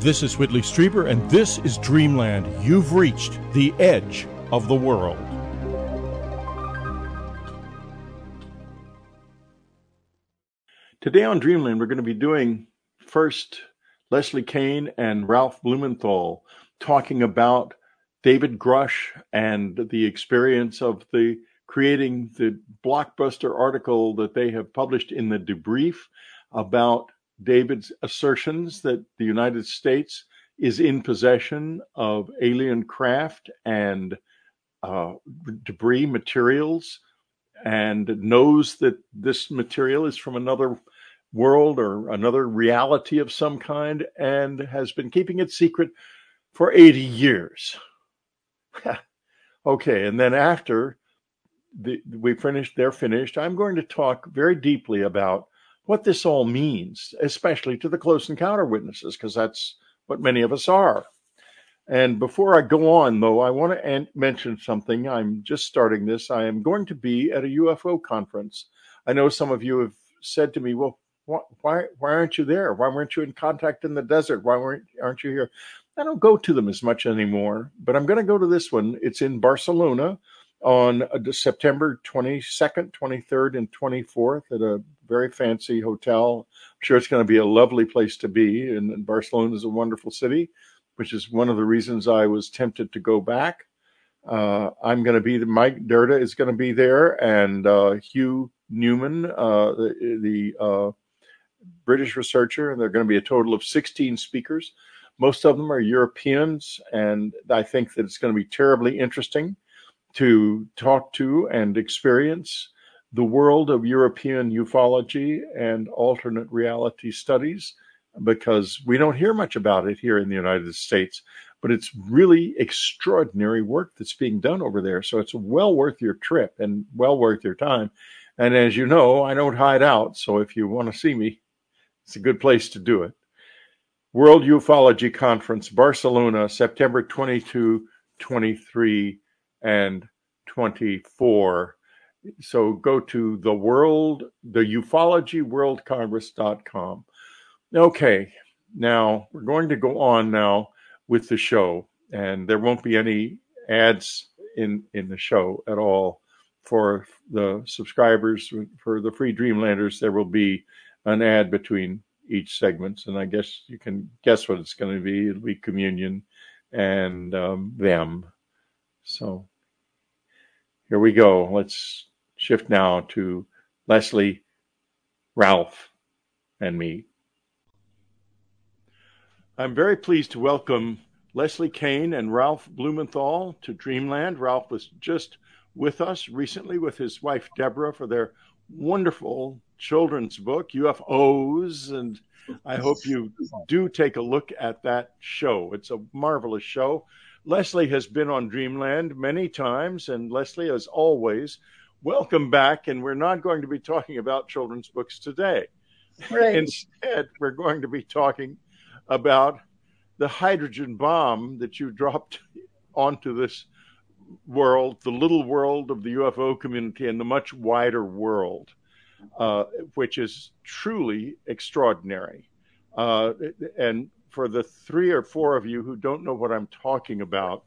This is Whitley Strieber, and this is Dreamland. You've reached the edge of the world. Today on Dreamland, we're going to be doing first Leslie Kean and Ralph Blumenthal talking about David Grush and the experience of the creating the blockbuster article that they have published in the debrief about David's assertions that the United States is in possession of alien craft and uh, debris materials and knows that this material is from another world or another reality of some kind and has been keeping it secret for 80 years. okay, and then after the, we finished, they're finished, I'm going to talk very deeply about what this all means, especially to the close encounter witnesses, because that's what many of us are. And before I go on, though, I want to mention something. I'm just starting this. I am going to be at a UFO conference. I know some of you have said to me, well, why, why, why aren't you there? Why weren't you in contact in the desert? Why weren't, aren't you here? I don't go to them as much anymore, but I'm going to go to this one. It's in Barcelona on uh, September 22nd, 23rd, and 24th at a very fancy hotel. I'm sure it's going to be a lovely place to be. And Barcelona is a wonderful city, which is one of the reasons I was tempted to go back. Uh, I'm going to be Mike Dirda is going to be there, and uh, Hugh Newman, uh, the, the uh, British researcher, and there are going to be a total of 16 speakers. Most of them are Europeans, and I think that it's going to be terribly interesting to talk to and experience the world of European ufology and alternate reality studies because we don't hear much about it here in the United States. But it's really extraordinary work that's being done over there. So it's well worth your trip and well worth your time. And as you know, I don't hide out. So if you want to see me, it's a good place to do it. World Ufology Conference, Barcelona, September 22, 23 and 24. So go to the world, the ufologyworldcongress.com. Okay, now we're going to go on now with the show, and there won't be any ads in in the show at all for the subscribers for the free Dreamlanders. There will be an ad between each segments, and I guess you can guess what it's going to be. It'll be communion and um, them. So here we go. Let's shift now to Leslie, Ralph, and me. I'm very pleased to welcome Leslie Kean and Ralph Blumenthal to Dreamland. Ralph was just with us recently with his wife Deborah for their wonderful children's book, UFOs. And I hope you do take a look at that show. It's a marvelous show. Leslie has been on Dreamland many times, and Leslie, as always, welcome back. And we're not going to be talking about children's books today. Right. Instead, we're going to be talking about the hydrogen bomb that you dropped onto this world, the little world of the UFO community, and the much wider world, uh, which is truly extraordinary. Uh, and for the three or four of you who don't know what I'm talking about,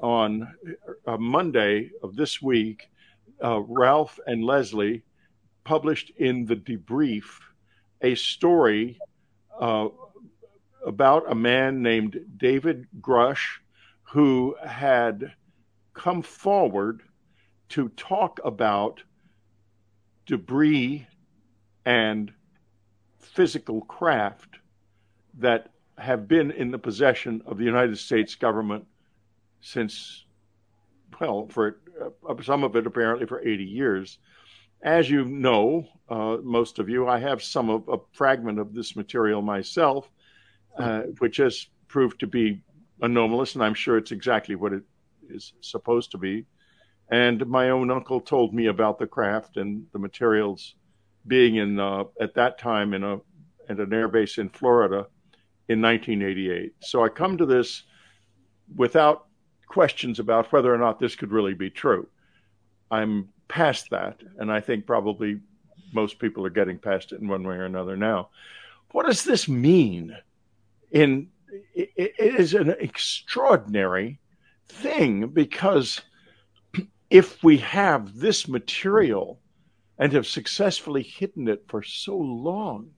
on a Monday of this week, uh, Ralph and Leslie published in the debrief a story uh, about a man named David Grush who had come forward to talk about debris and physical craft that have been in the possession of the United States government since, well, for uh, some of it apparently for 80 years. As you know, uh, most of you, I have some of a fragment of this material myself, uh, which has proved to be anomalous, and I'm sure it's exactly what it is supposed to be. And my own uncle told me about the craft and the materials being in uh, at that time in a at an airbase in Florida in 1988. So I come to this without questions about whether or not this could really be true. I'm past that, and I think probably most people are getting past it in one way or another now. What does this mean in it, is an extraordinary thing because if we have this material and have successfully hidden it for so long,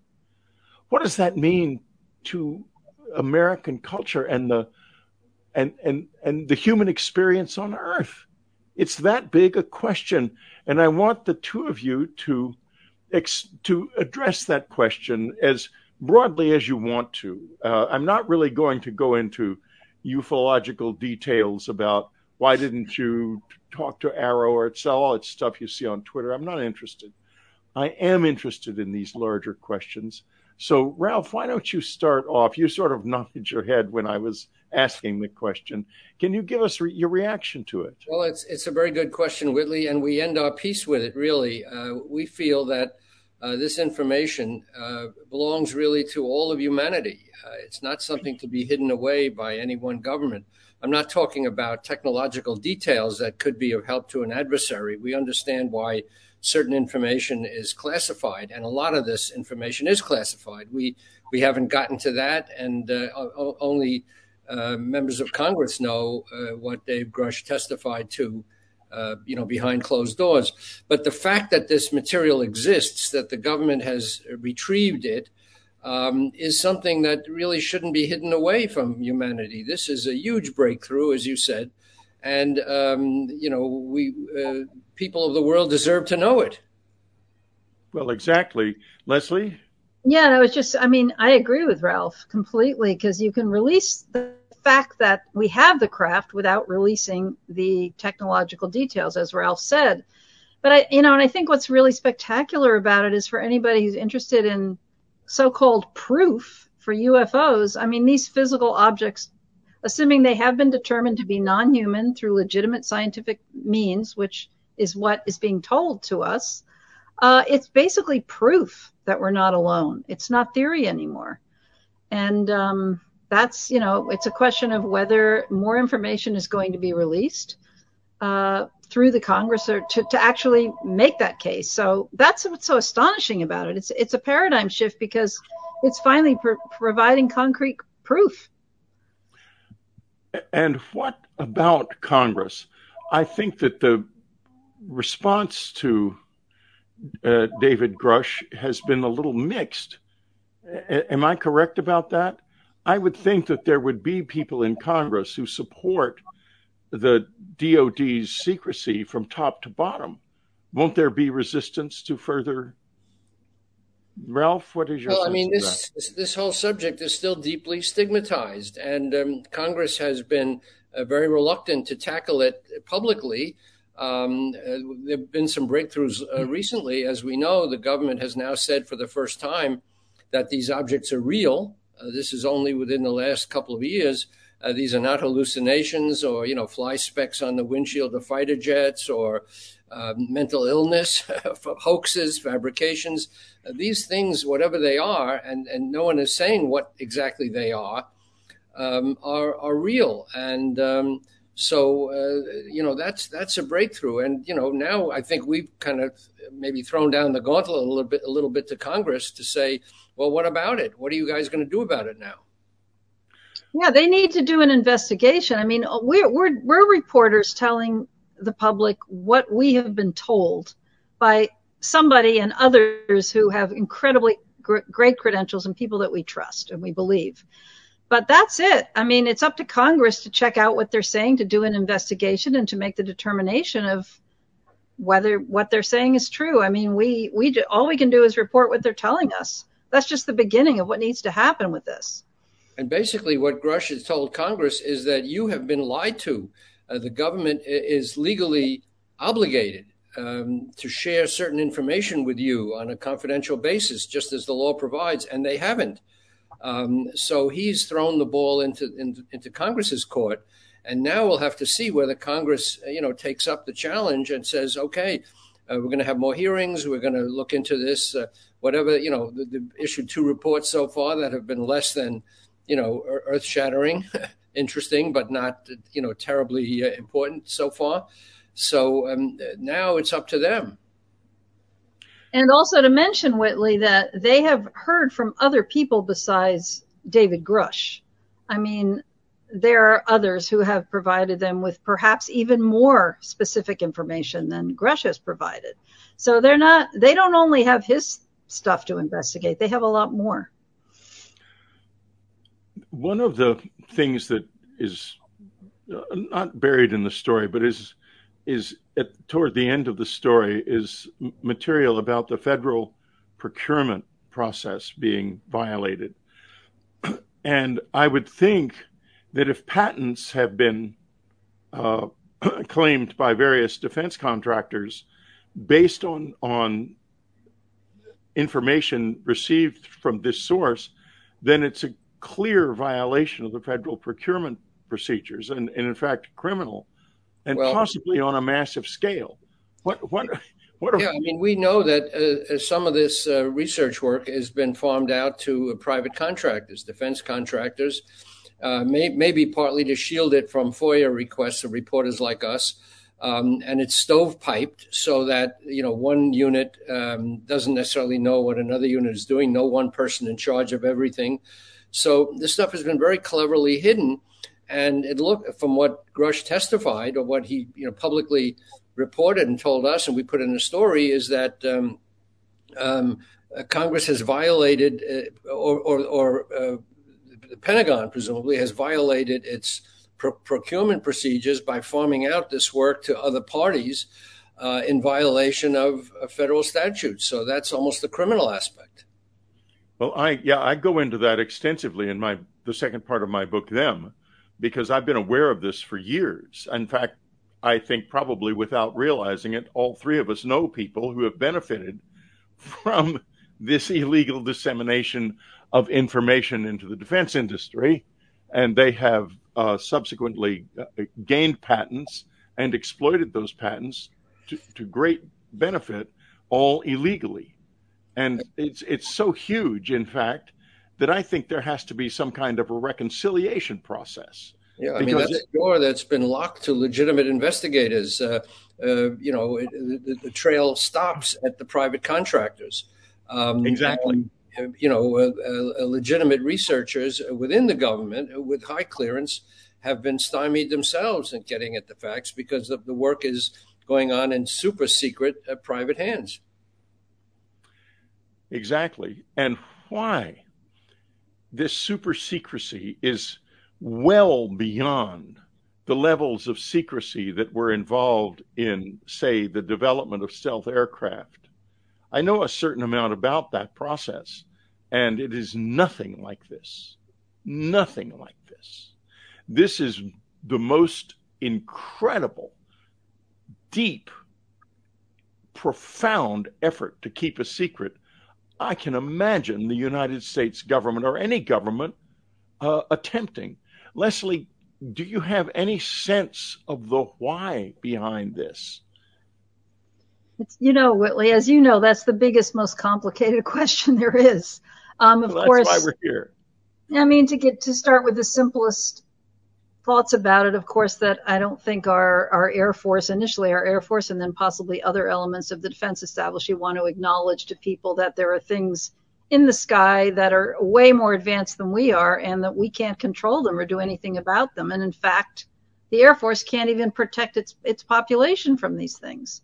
what does that mean to American culture and the and and and the human experience on Earth? It's that big a question, and I want the two of you to ex- to address that question as broadly as you want to. Uh, I'm not really going to go into ufological details about why didn't you talk to AARO or it's all that stuff you see on Twitter. I'm not interested. I am interested in these larger questions. So, Ralph, why don't you start off? You sort of nodded your head when I was asking the question. Can you give us re- your reaction to it? Well, it's it's a very good question, Whitley, and we end our piece with it. Really, uh, we feel that uh, this information uh, belongs really to all of humanity. Uh, it's not something to be hidden away by any one government. I'm not talking about technological details that could be of help to an adversary. We understand why certain information is classified, and a lot of this information is classified. We we haven't gotten to that, and uh, only uh, members of Congress know uh, what Dave Grush testified to uh, you know, behind closed doors. But the fact that this material exists, that the government has retrieved it, um, is something that really shouldn't be hidden away from humanity. This is a huge breakthrough, as you said, and um, you know, we uh, people of the world deserve to know it. Well, exactly, Leslie. Yeah, I was just, I mean, I agree with Ralph completely because you can release the fact that we have the craft without releasing the technological details, as Ralph said. But I, you know, and I think what's really spectacular about it is for anybody who's interested in so-called proof for UFOs. I mean, these physical objects, assuming they have been determined to be non-human through legitimate scientific means, which is what is being told to us, uh, it's basically proof that we're not alone. It's not theory anymore. And um, that's you know it's a question of whether more information is going to be released uh, through the Congress or to, to actually make that case. So that's what's so astonishing about it. It's it's a paradigm shift because it's finally providing concrete proof. And what about Congress? I think that the response to uh, David Grush has been a little mixed. A- am I correct about that? I would think that there would be people in Congress who support the DOD's secrecy from top to bottom. Won't there be resistance to further? Ralph, what is your? Well, I mean, this, this, this whole subject is still deeply stigmatized, and um, Congress has been uh, very reluctant to tackle it publicly. Um, uh, there have been some breakthroughs uh, recently, as we know. The government has now said for the first time that these objects are real uh, this is only within the last couple of years. Uh, these are not hallucinations or you know fly specks on the windshield of fighter jets or uh, mental illness, hoaxes, fabrications. Uh, these things, whatever they are, and, and no one is saying what exactly they are, um, are are real. And um, so uh, you know that's that's a breakthrough. And you know now I think we've kind of maybe thrown down the gauntlet a little bit a little bit to Congress to say well, what about it? What are you guys going to do about it now? Yeah, they need to do an investigation. I mean, we're we're we're reporters telling the public what we have been told by somebody and others who have incredibly gr- great credentials and people that we trust and we believe. But that's it. I mean, it's up to Congress to check out what they're saying, to do an investigation, and to make the determination of whether what they're saying is true. I mean, we we all we can do is report what they're telling us that's just the beginning of what needs to happen with this. And basically, what Grush has told Congress is that you have been lied to. Uh, the government is legally obligated um, to share certain information with you on a confidential basis, just as the law provides, and they haven't. Um, so he's thrown the ball into, into, into Congress's court, and now we'll have to see whether Congress, you know, takes up the challenge and says, okay, uh, we're going to have more hearings. We're going to look into this. Uh, whatever you know, they've issued two reports so far that have been less than you know earth shattering, interesting, but not you know terribly uh, important so far. So um, now it's up to them. And also to mention, Whitley, that they have heard from other people besides David Grush. I mean, there are others who have provided them with perhaps even more specific information than Grush has provided. So they're not, they don't only have his stuff to investigate, they have a lot more. One of the things that is uh, not buried in the story, but is is at, toward the end of the story is material about the federal procurement process being violated. and I would think that if patents have been uh, claimed by various defense contractors based on on information received from this source, then it's a clear violation of the federal procurement procedures and, and in fact criminal and possibly on a massive scale. What what what? I mean, we know that uh, some of this uh, research work has been farmed out to private contractors, defense contractors, uh, may, maybe partly to shield it from FOIA requests of reporters like us. Um, and it's stovepiped so that you know one unit um, doesn't necessarily know what another unit is doing. No one person in charge of everything. So this stuff has been very cleverly hidden and it looked from what Grush testified or what he you know publicly reported and told us, and we put in a story, is that um, um, uh, Congress has violated, uh, or, or, or uh, the Pentagon presumably has violated its pro- procurement procedures by farming out this work to other parties uh, in violation of, of federal statutes. So that's almost the criminal aspect. Well, I yeah, I go into that extensively in my the second part of my book, them because I've been aware of this for years. In fact, I think probably without realizing it, all three of us know people who have benefited from this illegal dissemination of information into the defense industry. And they have uh, subsequently uh, gained patents and exploited those patents to, to great benefit, all illegally. And it's, it's so huge, in fact, that I think there has to be some kind of a reconciliation process. Yeah, I mean that's a door that's been locked to legitimate investigators. Uh, uh, you know, it, the, the, trail stops at the private contractors. Um, exactly. And, you know, uh, uh legitimate researchers within the government with high clearance have been stymied themselves in getting at the facts because the, the work is going on in super secret uh, private hands. Exactly. And why? this super secrecy is well beyond the levels of secrecy that were involved in, say, the development of stealth aircraft. I know a certain amount about that process, and it is nothing like this. Nothing like this. This is the most incredible, deep, profound effort to keep a secret I can imagine the United States government or any government uh, attempting. Leslie, do you have any sense of the why behind this? It's, you know, Whitley, as you know, that's the biggest, most complicated question there is. Um, of well, course, why we're here. I mean, to get to start with the simplest thoughts about it, of course, that I don't think our, our Air Force, initially our Air Force, and then possibly other elements of the defense establishment want to acknowledge to people that there are things in the sky that are way more advanced than we are and that we can't control them or do anything about them. And in fact, the Air Force can't even protect its its population from these things.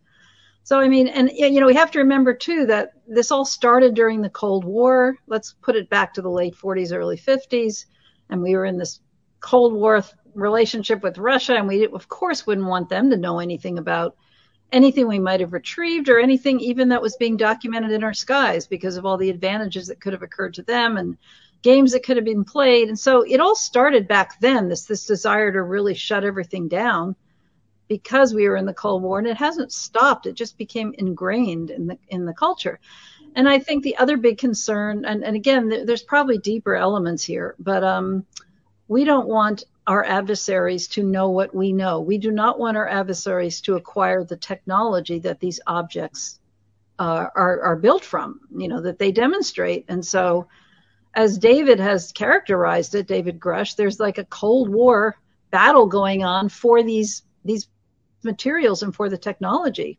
So I mean, and you know, we have to remember too that this all started during the Cold War. Let's put it back to the late 40s, early 50s, and we were in this Cold War relationship with Russia, and we of course wouldn't want them to know anything about anything we might have retrieved or anything even that was being documented in our skies because of all the advantages that could have occurred to them and games that could have been played. And so it all started back then, this this desire to really shut everything down because we were in the Cold War and it hasn't stopped. It just became ingrained in the in the culture. And I think the other big concern, and, and again, there's probably deeper elements here, but um, we don't want our adversaries to know what we know. We do not want our adversaries to acquire the technology that these objects uh, are, are built from, you know, that they demonstrate. And so, as David has characterized it, David Grush, there's like a Cold War battle going on for these these materials and for the technology.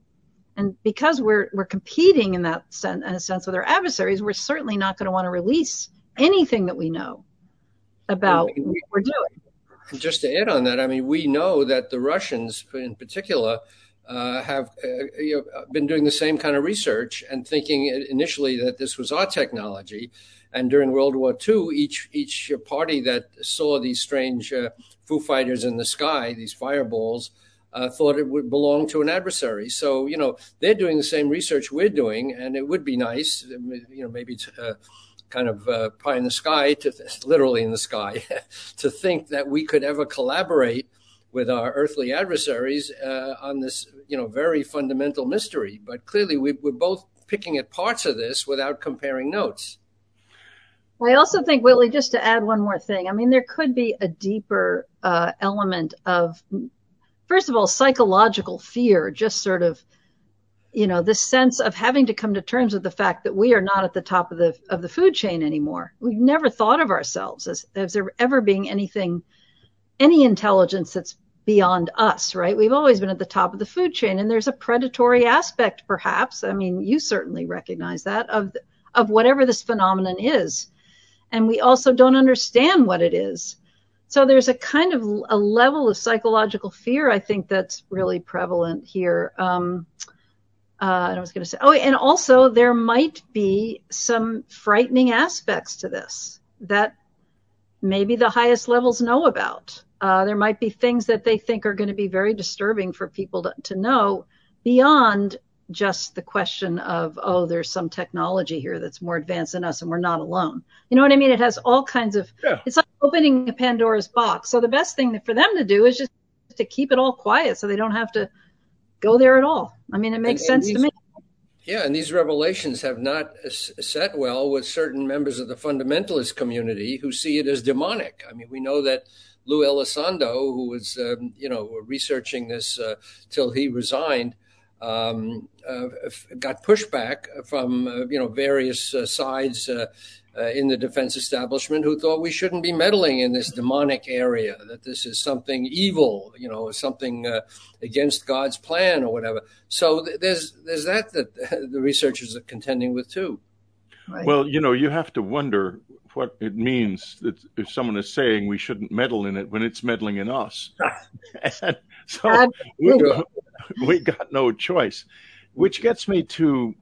And because we're we're competing in that sense, in a sense with our adversaries, we're certainly not going to want to release anything that we know. About what we're doing. Just to add on that, I mean, we know that the Russians, in particular, uh, have uh, you know, been doing the same kind of research and thinking initially that this was our technology. And during World War II, each each party that saw these strange uh, Foo Fighters in the sky, these fireballs, uh, thought it would belong to an adversary. So you know they're doing the same research we're doing, and it would be nice, you know, maybe to, uh, kind of uh, pie in the sky, to literally in the sky, to think that we could ever collaborate with our earthly adversaries uh, on this, you know, very fundamental mystery. But clearly, we, we're both picking at parts of this without comparing notes. I also think, Whitley, just to add one more thing. I mean, there could be a deeper uh, element of, first of all, psychological fear, just sort of, you know, this sense of having to come to terms with the fact that we are not at the top of the of the food chain anymore. We've never thought of ourselves as as there ever being anything any intelligence that's beyond us, right? We've always been at the top of the food chain, and there's a predatory aspect, perhaps. I mean, you certainly recognize that of of whatever this phenomenon is, and we also don't understand what it is. So there's a kind of a level of psychological fear, I think, that's really prevalent here. Um, uh, I was going to say, oh, and also there might be some frightening aspects to this that maybe the highest levels know about. Uh, there might be things that they think are going to be very disturbing for people to, to know beyond just the question of, oh, there's some technology here that's more advanced than us and we're not alone. You know what I mean? It has all kinds of, yeah. it's like opening a Pandora's box. So the best thing for them to do is just to keep it all quiet so they don't have to go there at all. I mean, it makes and, and sense these, to me. Yeah, and these revelations have not set well with certain members of the fundamentalist community who see it as demonic. I mean, we know that Lou Elizondo, who was um, you know researching this uh, till he resigned, um, uh, got pushback from uh, you know various uh, sides uh, Uh, in the defense establishment who thought we shouldn't be meddling in this demonic area, that this is something evil, you know, something uh, against God's plan or whatever. So th- there's there's that that the researchers are contending with too. Right. Well, you know, you have to wonder what it means that if someone is saying we shouldn't meddle in it when it's meddling in us. and so we, we got no choice, which gets me to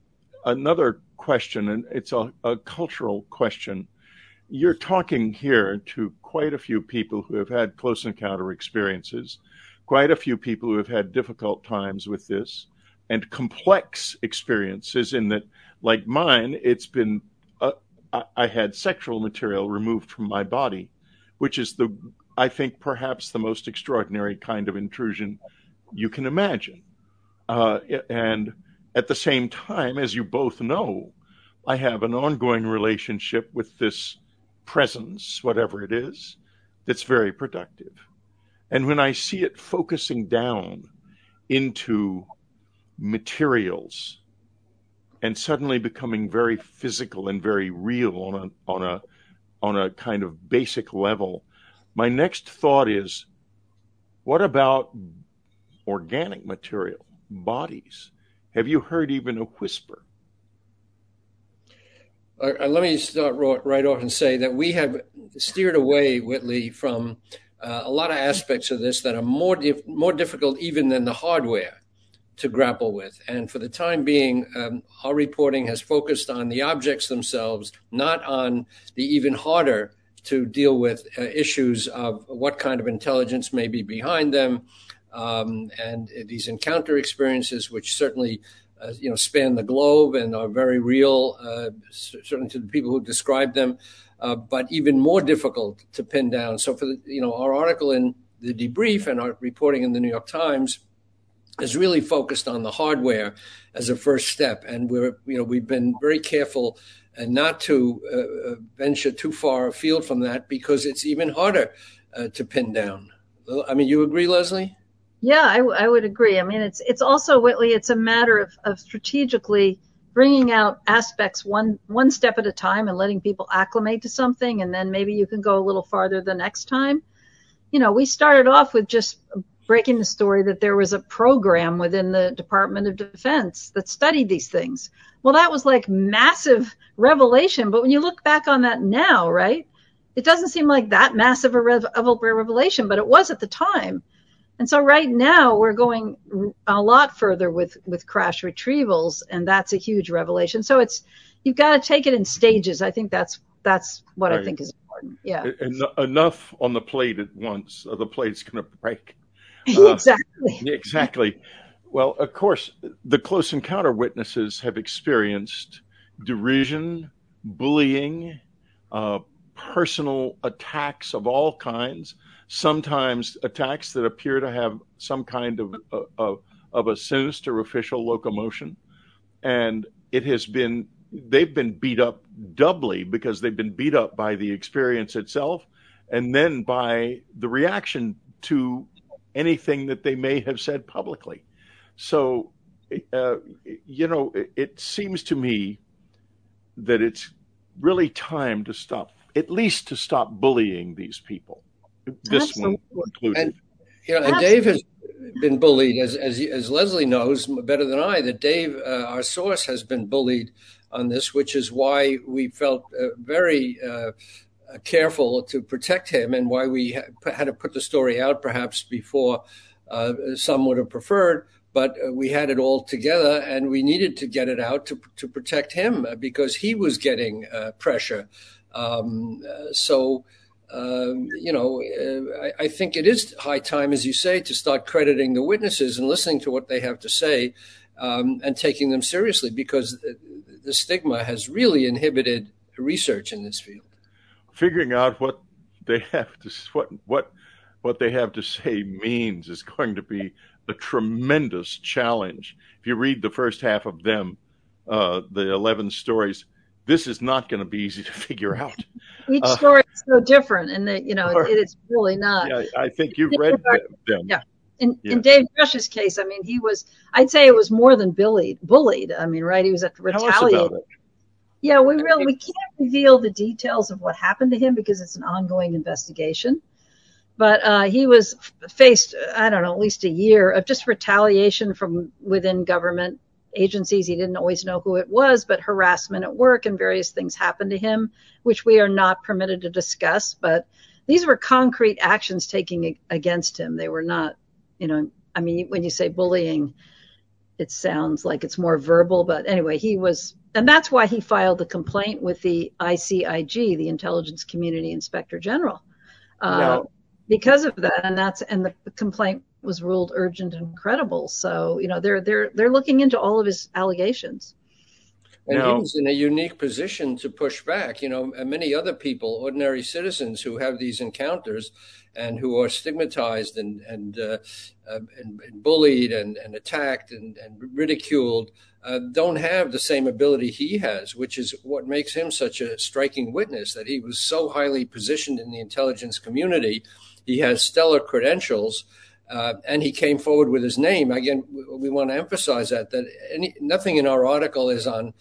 another question, and it's a, a cultural question. You're talking here to quite a few people who have had close encounter experiences, quite a few people who have had difficult times with this, and complex experiences in that, like mine, it's been I had sexual material removed from my body, which is the, I think, perhaps the most extraordinary kind of intrusion you can imagine. Uh, and at the same time, as you both know, I have an ongoing relationship with this presence, whatever it is, that's very productive. And when I see it focusing down into materials and suddenly becoming very physical and very real on a on a on a kind of basic level. My next thought is what about organic material, bodies? Have you heard even a whisper? Uh, uh let me start right off and say that we have steered away, Whitley, from uh, a lot of aspects of this that are more dif- more difficult even than the hardware to grapple with. And for the time being, um, our reporting has focused on the objects themselves, not on the even harder to deal with uh, issues of what kind of intelligence may be behind them, um, and these encounter experiences, which certainly uh, you know span the globe and are very real, uh, certainly to the people who describe them, uh, but even more difficult to pin down. So for the, you know our article in the debrief and our reporting in the New York Times is really focused on the hardware as a first step, and we're you know we've been very careful and not to uh, uh, venture too far afield from that because it's even harder uh, to pin down. I mean, you agree, Leslie? Yeah, I, I would agree. I mean, it's it's also Whitley. It's a matter of, of strategically bringing out aspects one one step at a time and letting people acclimate to something, and then maybe you can go a little farther the next time. You know, we started off with just breaking the story that there was a program within the Department of Defense that studied these things. Well, that was like massive revelation. But when you look back on that now, right, it doesn't seem like that massive a, rev- a revelation, but it was at the time. And so right now we're going a lot further with with crash retrievals, and that's a huge revelation. So it's you've got to take it in stages. I think that's that's what right. I think is important. Yeah, en- enough on the plate at once, or the plate's going to break. Uh, exactly. Exactly. Well, of course, the close encounter witnesses have experienced derision, bullying, uh, personal attacks of all kinds, sometimes attacks that appear to have some kind of, of, of a sinister official locomotion. And it has been, they've been beat up doubly because they've been beat up by the experience itself and then by the reaction to anything that they may have said publicly. So, uh, you know, it, it seems to me that it's really time to stop, at least to stop bullying these people. This Absolutely. one included. And, you know, and Dave has been bullied, as, as, as Leslie knows better than I, that Dave, uh, our source, has been bullied on this, which is why we felt uh, very uh, careful to protect him and why we had to put the story out perhaps before uh, some would have preferred but uh, we had it all together and we needed to get it out to, to protect him uh, because he was getting uh, pressure. Um, uh, so, um, you know, uh, I, I, think it is high time, as you say, to start crediting the witnesses and listening to what they have to say um, and taking them seriously because the stigma has really inhibited research in this field. Figuring out what they have to what what what they have to say means is going to be a tremendous challenge. If you read the first half of them, uh, the 11 stories, this is not going to be easy to figure out. Each uh, story is so different, and that you know it, it is really not. Yeah, I think you've read them. Yeah. In, yeah. in Dave Grush's case, I mean, he was, I'd say it was more than bullied, bullied. I mean, right. He was at retaliated. Yeah, we really, we can't reveal the details of what happened to him because it's an ongoing investigation but uh, he was faced, I don't know, at least a year of just retaliation from within government agencies. He didn't always know who it was, but harassment at work and various things happened to him, which we are not permitted to discuss. But these were concrete actions taken against him. They were not, you know, I mean, when you say bullying, it sounds like it's more verbal, but anyway, he was, and that's why he filed the complaint with the ICIG, the Intelligence Community Inspector General. Uh, now, because of that and that's and the complaint was ruled urgent and credible so you know they're they're they're looking into all of his allegations and he was in a unique position to push back you know many other people ordinary citizens who have these encounters and who are stigmatized and and uh, uh, and, and, bullied and, and attacked and, and ridiculed uh, don't have the same ability he has, which is what makes him such a striking witness. That he was so highly positioned in the intelligence community he has stellar credentials, uh, and he came forward with his name. Again, we want to emphasize that that any, nothing in our article is on,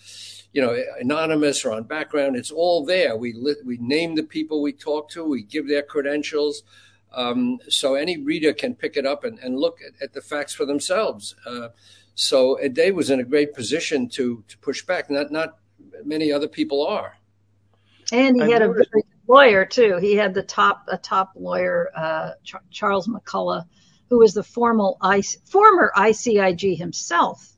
you know, anonymous or on background. It's all there. We li- we name the people we talk to. We give their credentials. Um, so any reader can pick it up and, and look at, at, the facts for themselves. Uh, so Dave was in a great position to to push back. Not not many other people are. And he had a very lawyer too. He had the top a top lawyer, uh, Ch- Charles McCullough, who was the formal I, former ICIG himself,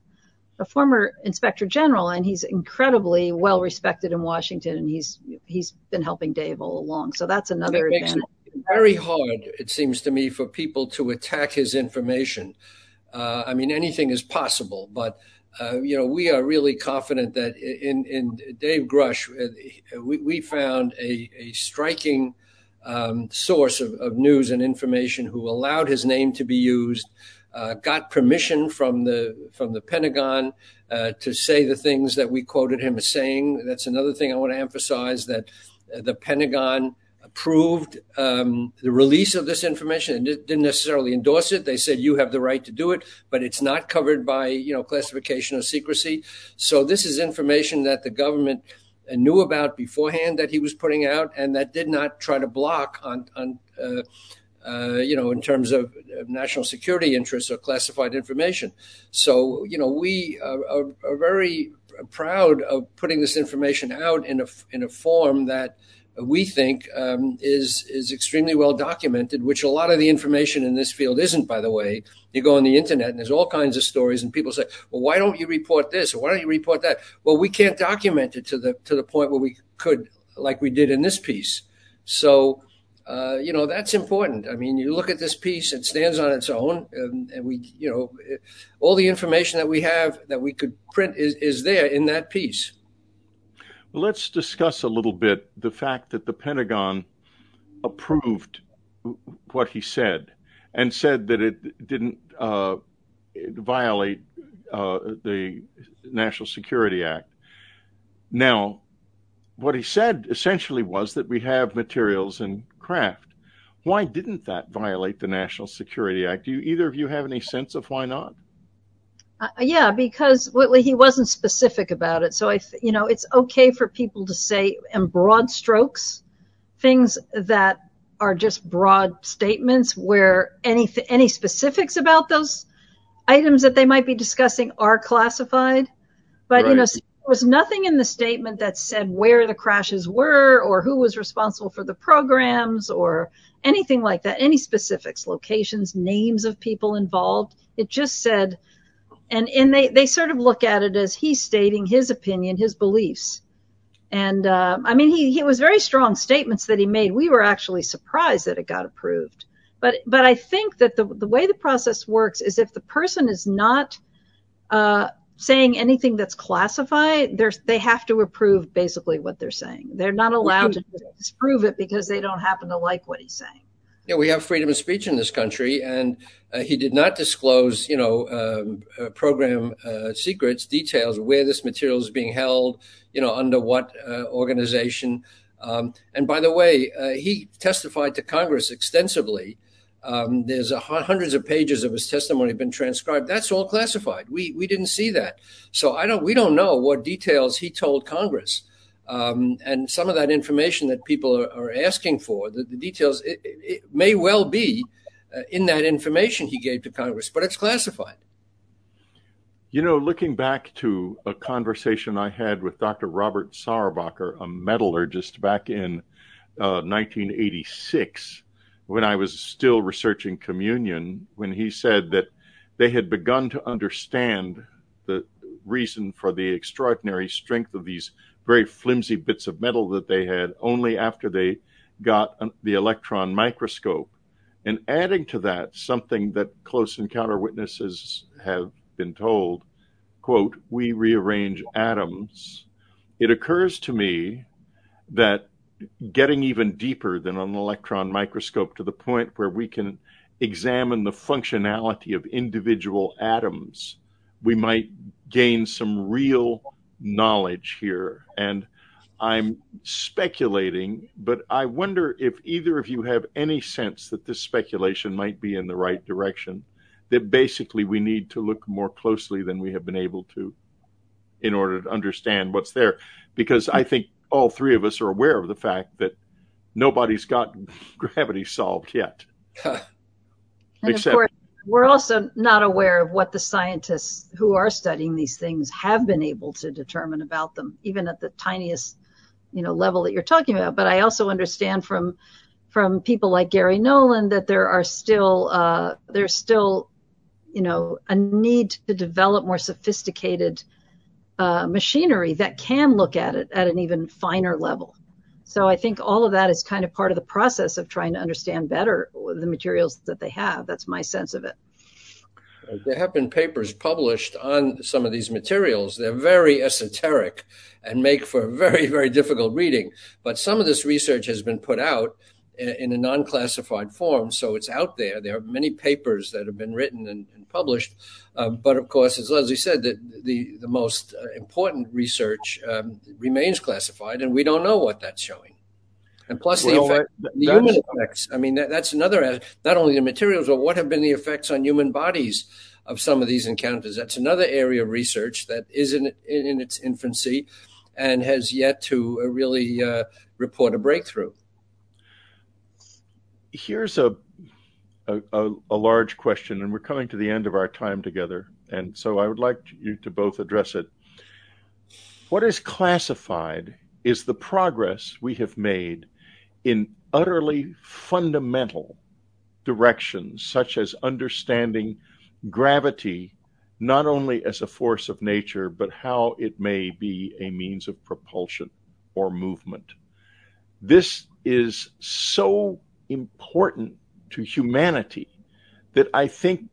a former inspector general, and he's incredibly well respected in Washington, and he's he's been helping Dave all along. So that's another that advantage. very hard, it seems to me, for people to attack his information. Uh, I mean, anything is possible, but uh, you know, we are really confident that in, in Dave Grush, uh, we, we found a, a striking um, source of, of, news and information who allowed his name to be used, uh, got permission from the from the Pentagon uh, to say the things that we quoted him as saying. That's another thing I want to emphasize that the Pentagon approved um, the release of this information and didn't necessarily endorse it. They said you have the right to do it, but it's not covered by you know classification or secrecy. So this is information that the government uh, knew about beforehand that he was putting out, and that did not try to block on on. Uh, uh, you know, in terms of national security interests or classified information. So, you know, we are, are, are very proud of putting this information out in a in a form that we think um, is is extremely well documented, which a lot of the information in this field isn't. By the way, you go on the internet and there's all kinds of stories, and people say, "Well, why don't you report this or why don't you report that?" Well, we can't document it to the to the point where we could, like we did in this piece. So. Uh, you know that's important. I mean, you look at this piece; it stands on its own, and, and we, you know, all the information that we have that we could print is, is there in that piece. Let's discuss a little bit the fact that the Pentagon approved what he said and said that it didn't uh, violate uh, the National Security Act. Now, what he said essentially was that we have materials and craft. Why didn't that violate the National Security Act? Do either of you have any sense of why not? Uh, yeah, because he wasn't specific about it. So I, you know, it's okay for people to say in broad strokes things that are just broad statements where any any specifics about those items that they might be discussing are classified. But right. you know, there was nothing in the statement that said where the crashes were or who was responsible for the programs or anything like that. Any specifics, locations, names of people involved. It just said and and they they sort of look at it as he's stating his opinion, his beliefs. And uh, I mean, he he was very strong statements that he made. We were actually surprised that it got approved. But but I think that the the way the process works is if the person is not uh, saying anything that's classified, they they have to approve basically what they're saying. They're not allowed to disprove it because they don't happen to like what he's saying yeah, we have freedom of speech in this country, and uh, he did not disclose, you know, um, uh, program uh, secrets, details where this material is being held, you know, under what uh, organization. Um, and by the way, uh, he testified to Congress extensively. Um, there's hundreds of pages of his testimony been transcribed. That's all classified. We we didn't see that, so I don't. We don't know what details he told Congress. Um, and some of that information that people are, are asking for, the, the details, it, it, may well be uh, in that information he gave to Congress, but it's classified. You know, looking back to a conversation I had with Dr. Robert Sauerbacher, a metallurgist, back in uh, 1986, when I was still researching communion, when he said that they had begun to understand the reason for the extraordinary strength of these very flimsy bits of metal that they had only after they got the electron microscope. And adding to that, something that close encounter witnesses have been told, quote, we rearrange atoms. It occurs to me that getting even deeper than an electron microscope to the point where we can examine the functionality of individual atoms, we might gain some real knowledge here. And I'm speculating, but I wonder if either of you have any sense that this speculation might be in the right direction, that basically we need to look more closely than we have been able to in order to understand what's there. Because I think all three of us are aware of the fact that nobody's got gravity solved yet. except course, we're also not aware of what the scientists who are studying these things have been able to determine about them, even at the tiniest, you know, level that you're talking about. But I also understand from from people like Gary Nolan that there are still uh, there's still, you know, a need to develop more sophisticated uh, machinery that can look at it at an even finer level. So I think all of that is kind of part of the process of trying to understand better the materials that they have. That's my sense of it. There have been papers published on some of these materials. They're very esoteric and make for very, very difficult reading. But some of this research has been put out in a non-classified form, so it's out there. There are many papers that have been written and, and published, um, but of course, as Leslie said, the the, the most uh, important research um, remains classified, and we don't know what that's showing. And plus well, the, effect, the human effects. I mean, that, that's another. Not only the materials, but what have been the effects on human bodies of some of these encounters? That's another area of research that is in in, in its infancy, and has yet to uh, really uh, report a breakthrough here's a, a, a large question, and we're coming to the end of our time together, and so I would like you to both address it. What is classified is the progress we have made in utterly fundamental directions, such as understanding gravity not only as a force of nature, but how it may be a means of propulsion or movement. This is so important to humanity that I think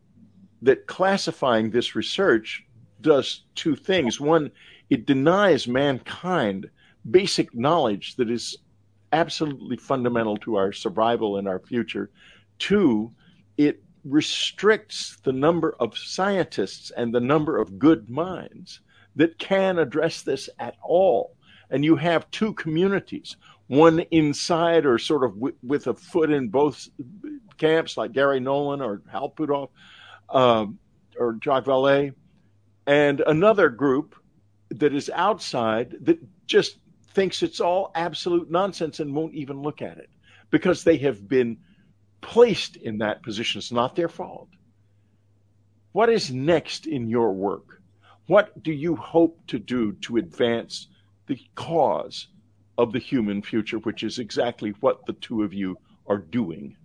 that classifying this research does two things. One, it denies mankind basic knowledge that is absolutely fundamental to our survival and our future. Two, it restricts the number of scientists and the number of good minds that can address this at all. And you have two communities, one inside or sort of w- with a foot in both camps, like Garry Nolan or Hal Puthoff um, or Jacques Vallée, and another group that is outside that just thinks it's all absolute nonsense and won't even look at it because they have been placed in that position. It's not their fault. What is next in your work? What do you hope to do to advance the cause of the human future, which is exactly what the two of you are doing?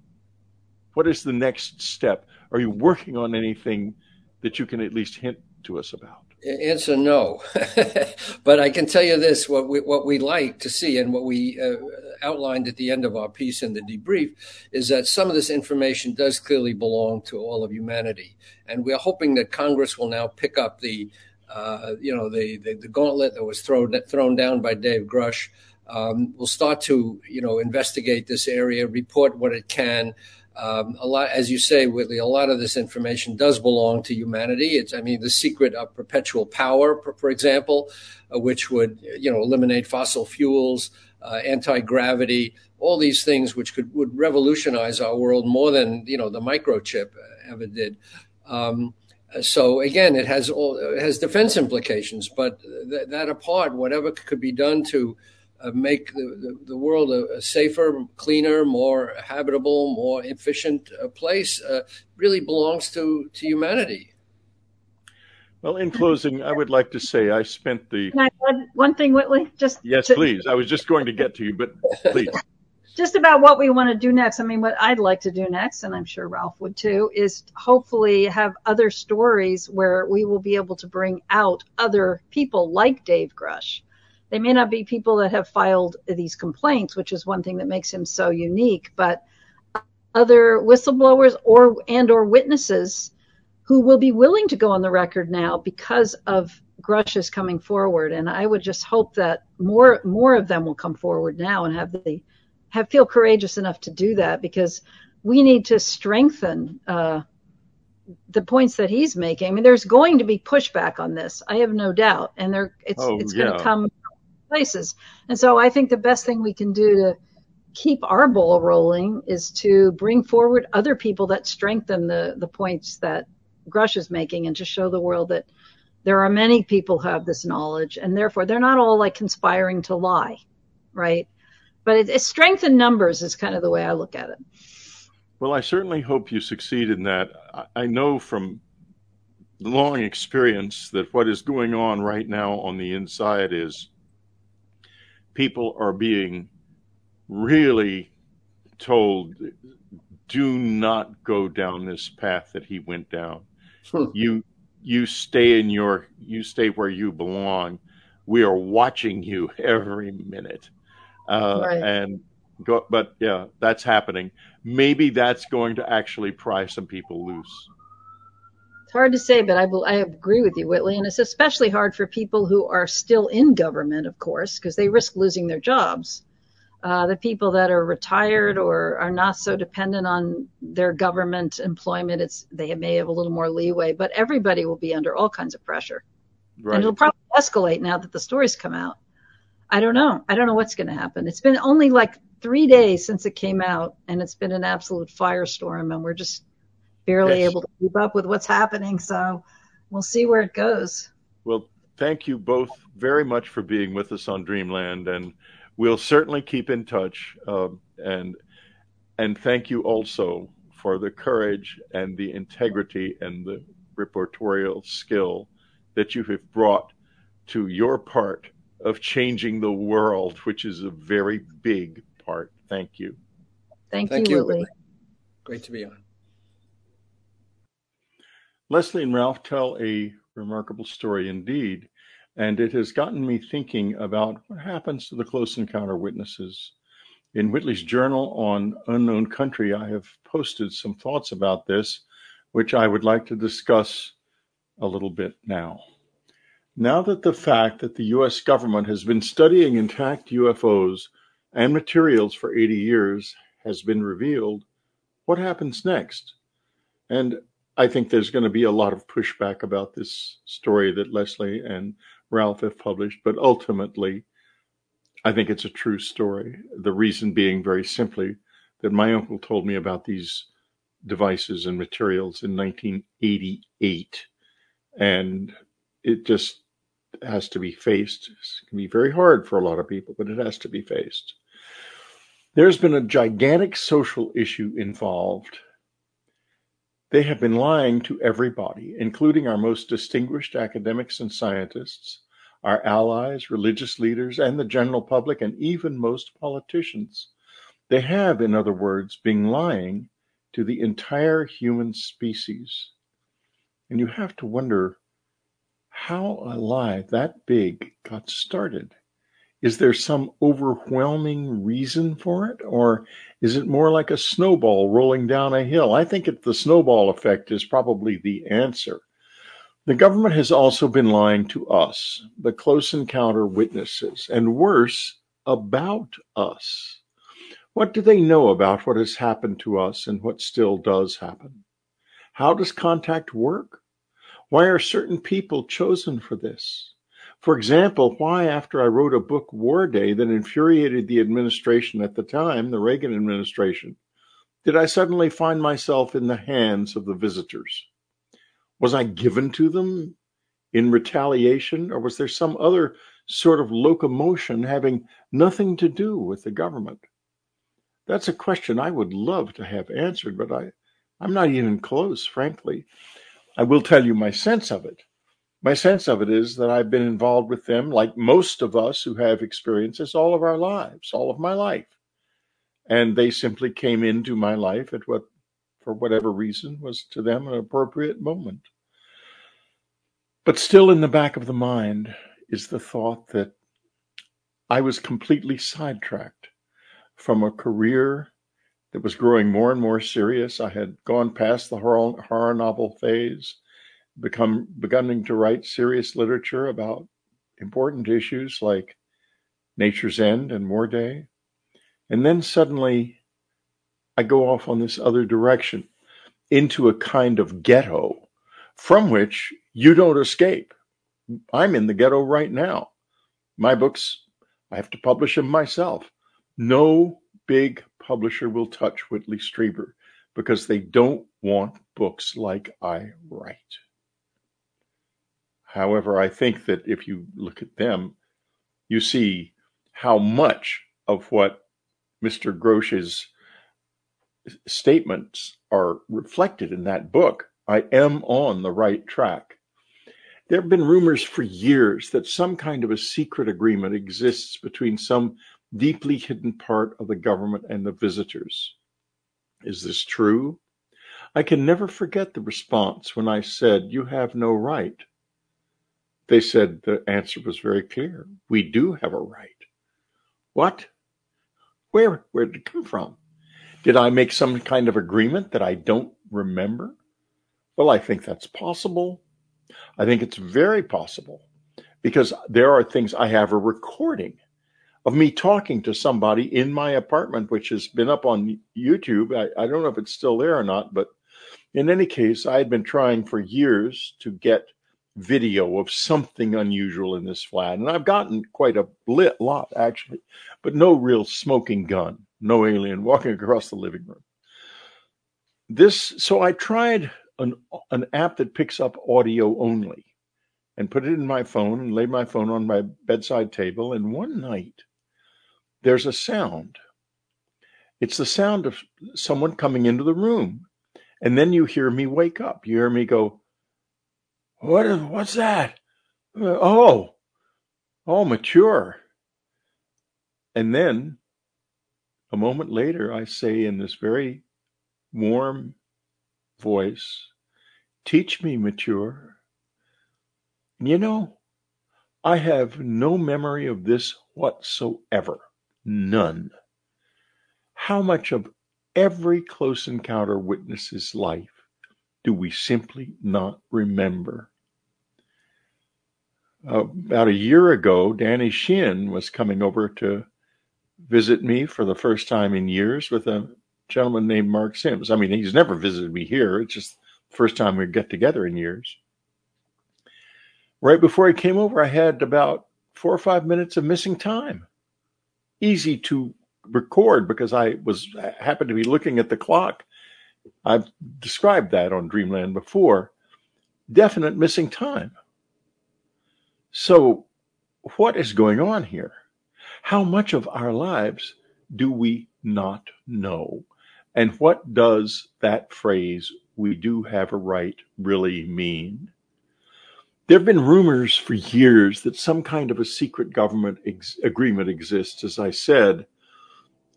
What is the next step? Are you working on anything that you can at least hint to us about? Answer no, but I can tell you this: what we what we like to see, and what we uh, outlined at the end of our piece in the debrief, is that some of this information does clearly belong to all of humanity, and we're hoping that Congress will now pick up the, uh, you know, the, the, the gauntlet that was thrown thrown down by Dave Grush. Um, will start to you know investigate this area, report what it can. Um, a lot, as you say, Whitley, a lot of this information does belong to humanity. It's, I mean, the secret of perpetual power, for, for example, uh, which would, you know, eliminate fossil fuels, uh, anti-gravity, all these things which could would revolutionize our world more than you know the microchip ever did. Um, so again, it has all it has defense implications, but th- that apart, whatever could be done to uh, make the, the, the, world a, a, safer, cleaner, more habitable, more efficient uh, place uh, really belongs to, to humanity. Well, in closing, I would like to say I spent the. Can I add one thing, Whitley? Just yes, to... please. I was just going to get to you, but please. just about what we want to do next. I mean, what I'd like to do next, and I'm sure Ralph would too, is hopefully have other stories where we will be able to bring out other people like Dave Grush they may not be people that have filed these complaints, which is one thing that makes him so unique, but other whistleblowers or and or witnesses who will be willing to go on the record now because of Grush's coming forward. And I would just hope that more more of them will come forward now and have the have feel courageous enough to do that because we need to strengthen uh, the points that he's making. I mean, there's going to be pushback on this. I have no doubt, and there it's oh, it's yeah. going to come places. And so I think the best thing we can do to keep our ball rolling is to bring forward other people that strengthen the the points that Grush is making and to show the world that there are many people who have this knowledge and therefore they're not all like conspiring to lie, right? But it, it's strength in numbers is kind of the way I look at it. Well, I certainly hope you succeed in that. I know from long experience that what is going on right now on the inside is people are being really told do not go down this path that he went down. Hmm. you you stay in your you stay where you belong. We are watching you every minute. Uh, right. and go but yeah that's happening. Maybe that's going to actually pry some people loose it's hard to say, but I, I agree with you, Whitley. And it's especially hard for people who are still in government, of course, because they risk losing their jobs. Uh, the people that are retired or are not so dependent on their government employment, it's they may have a little more leeway, but everybody will be under all kinds of pressure, right. and it'll probably escalate now that the stories come out. I don't know. I don't know what's going to happen. It's been only like three days since it came out, and it's been an absolute firestorm, and we're just barely yes. able to keep up with what's happening. So we'll see where it goes. Well, thank you both very much for being with us on Dreamland, and we'll certainly keep in touch. Um, and and thank you also for the courage and the integrity and the reportorial skill that you have brought to your part of changing the world, which is a very big part. Thank you. Thank, Thank you, Whitley. Great to be on. Leslie and Ralph tell a remarkable story indeed, and it has gotten me thinking about what happens to the close encounter witnesses. In Whitley's journal on unknown country, I have posted some thoughts about this, which I would like to discuss a little bit now. Now that the fact that the US government has been studying intact UFOs and materials for 80 years has been revealed, what happens next? And I think there's going to be a lot of pushback about this story that Leslie and Ralph have published, but ultimately, I think it's a true story. The reason being very simply that my uncle told me about these devices and materials in 1988. And it just has to be faced. It can be very hard for a lot of people, but it has to be faced. There's been a gigantic social issue involved. They have been lying to everybody, including our most distinguished academics and scientists, our allies, religious leaders, and the general public, and even most politicians. They have, in other words, been lying to the entire human species. And you have to wonder how a lie that big got started. Is there some overwhelming reason for it? Or is it more like a snowball rolling down a hill? I think it, the snowball effect is probably the answer. The government has also been lying to us, the close encounter witnesses, and worse, about us. What do they know about what has happened to us and what still does happen? How does contact work? Why are certain people chosen for this? For example, why, after I wrote a book, Warday, that infuriated the administration at the time, the Reagan administration, did I suddenly find myself in the hands of the visitors? Was I given to them in retaliation, or was there some other sort of locomotion having nothing to do with the government? That's a question I would love to have answered, but I, I'm not even close, frankly. I will tell you my sense of it my sense of it is that I've been involved with them, like most of us who have experiences, all of our lives, all of my life. And they simply came into my life at what, for whatever reason, was to them an appropriate moment. But still in the back of the mind is the thought that I was completely sidetracked from a career that was growing more and more serious. I had gone past the horror, horror novel phase become beginning to write serious literature about important issues like Nature's End and Warday. And then suddenly I go off on this other direction into a kind of ghetto from which you don't escape. I'm in the ghetto right now. My books, I have to publish them myself. No big publisher will touch Whitley Strieber because they don't want books like I write. However, I think that if you look at them, you see how much of what Mr. Grush's statements are reflected in that book. I am on the right track. There have been rumors for years that some kind of a secret agreement exists between some deeply hidden part of the government and the visitors. Is this true? I can never forget the response when I said, You have no right. They said the answer was very clear. We do have a right. What? Where? Where did it come from? Did I make some kind of agreement that I don't remember? Well, I think that's possible. I think it's very possible because there are things I have a recording of me talking to somebody in my apartment, which has been up on YouTube. I, I don't know if it's still there or not, but in any case, I had been trying for years to get video of something unusual in this flat. And I've gotten quite a lit lot, actually, but no real smoking gun, no alien walking across the living room. This, so I tried an, an app that picks up audio only and put it in my phone and laid my phone on my bedside table. And one night, there's a sound. It's the sound of someone coming into the room. And then you hear me wake up. You hear me go, what is, what's that? Uh, oh, Oh, mature. And then a moment later, I say in this very warm voice, Teach me, mature. You know, I have no memory of this whatsoever. None. How much of every close encounter witnesses life do we simply not remember? Uh, about a year ago, Danny Sheehan was coming over to visit me for the first time in years with a gentleman named Mark Sims. I mean, he's never visited me here. It's just the first time we get together in years. Right before he came over, I had about four or five minutes of missing time. Easy to record because I was happened to be looking at the clock. I've described that on Dreamland before. Definite missing time. So, what is going on here? How much of our lives do we not know? And what does that phrase, we do have a right, really mean? There have been rumors for years that some kind of a secret government ex- agreement exists, as I said.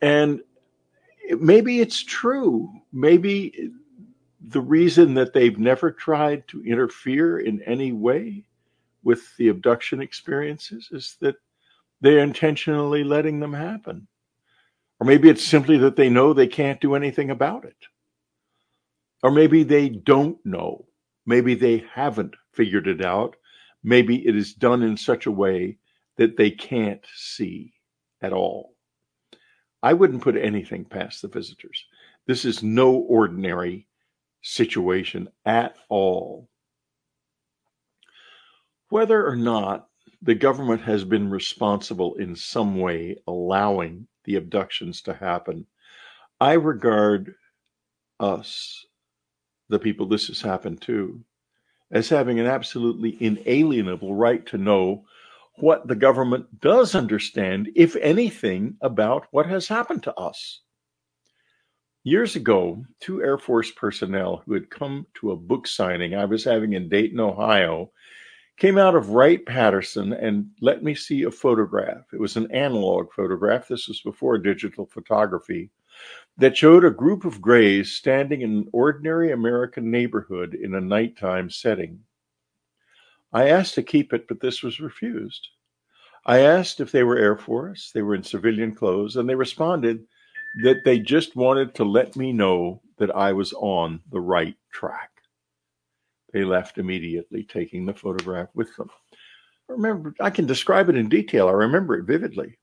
And maybe it's true. Maybe the reason that they've never tried to interfere in any way with the abduction experiences is that they're intentionally letting them happen. Or maybe it's simply that they know they can't do anything about it. Or maybe they don't know. Maybe they haven't figured it out. Maybe it is done in such a way that they can't see at all. I wouldn't put anything past the visitors. This is no ordinary situation at all whether or not the government has been responsible in some way allowing the abductions to happen, I regard us, the people this has happened to, as having an absolutely inalienable right to know what the government does understand, if anything, about what has happened to us. Years ago, two Air Force personnel who had come to a book signing I was having in Dayton, Ohio, came out of Wright Patterson and let me see a photograph. It was an analog photograph. This was before digital photography that showed a group of grays standing in an ordinary American neighborhood in a nighttime setting. I asked to keep it, but this was refused. I asked if they were Air Force, they were in civilian clothes, and they responded that they just wanted to let me know that I was on the right track. They left immediately, taking the photograph with them. I remember, I can describe it in detail. I remember it vividly.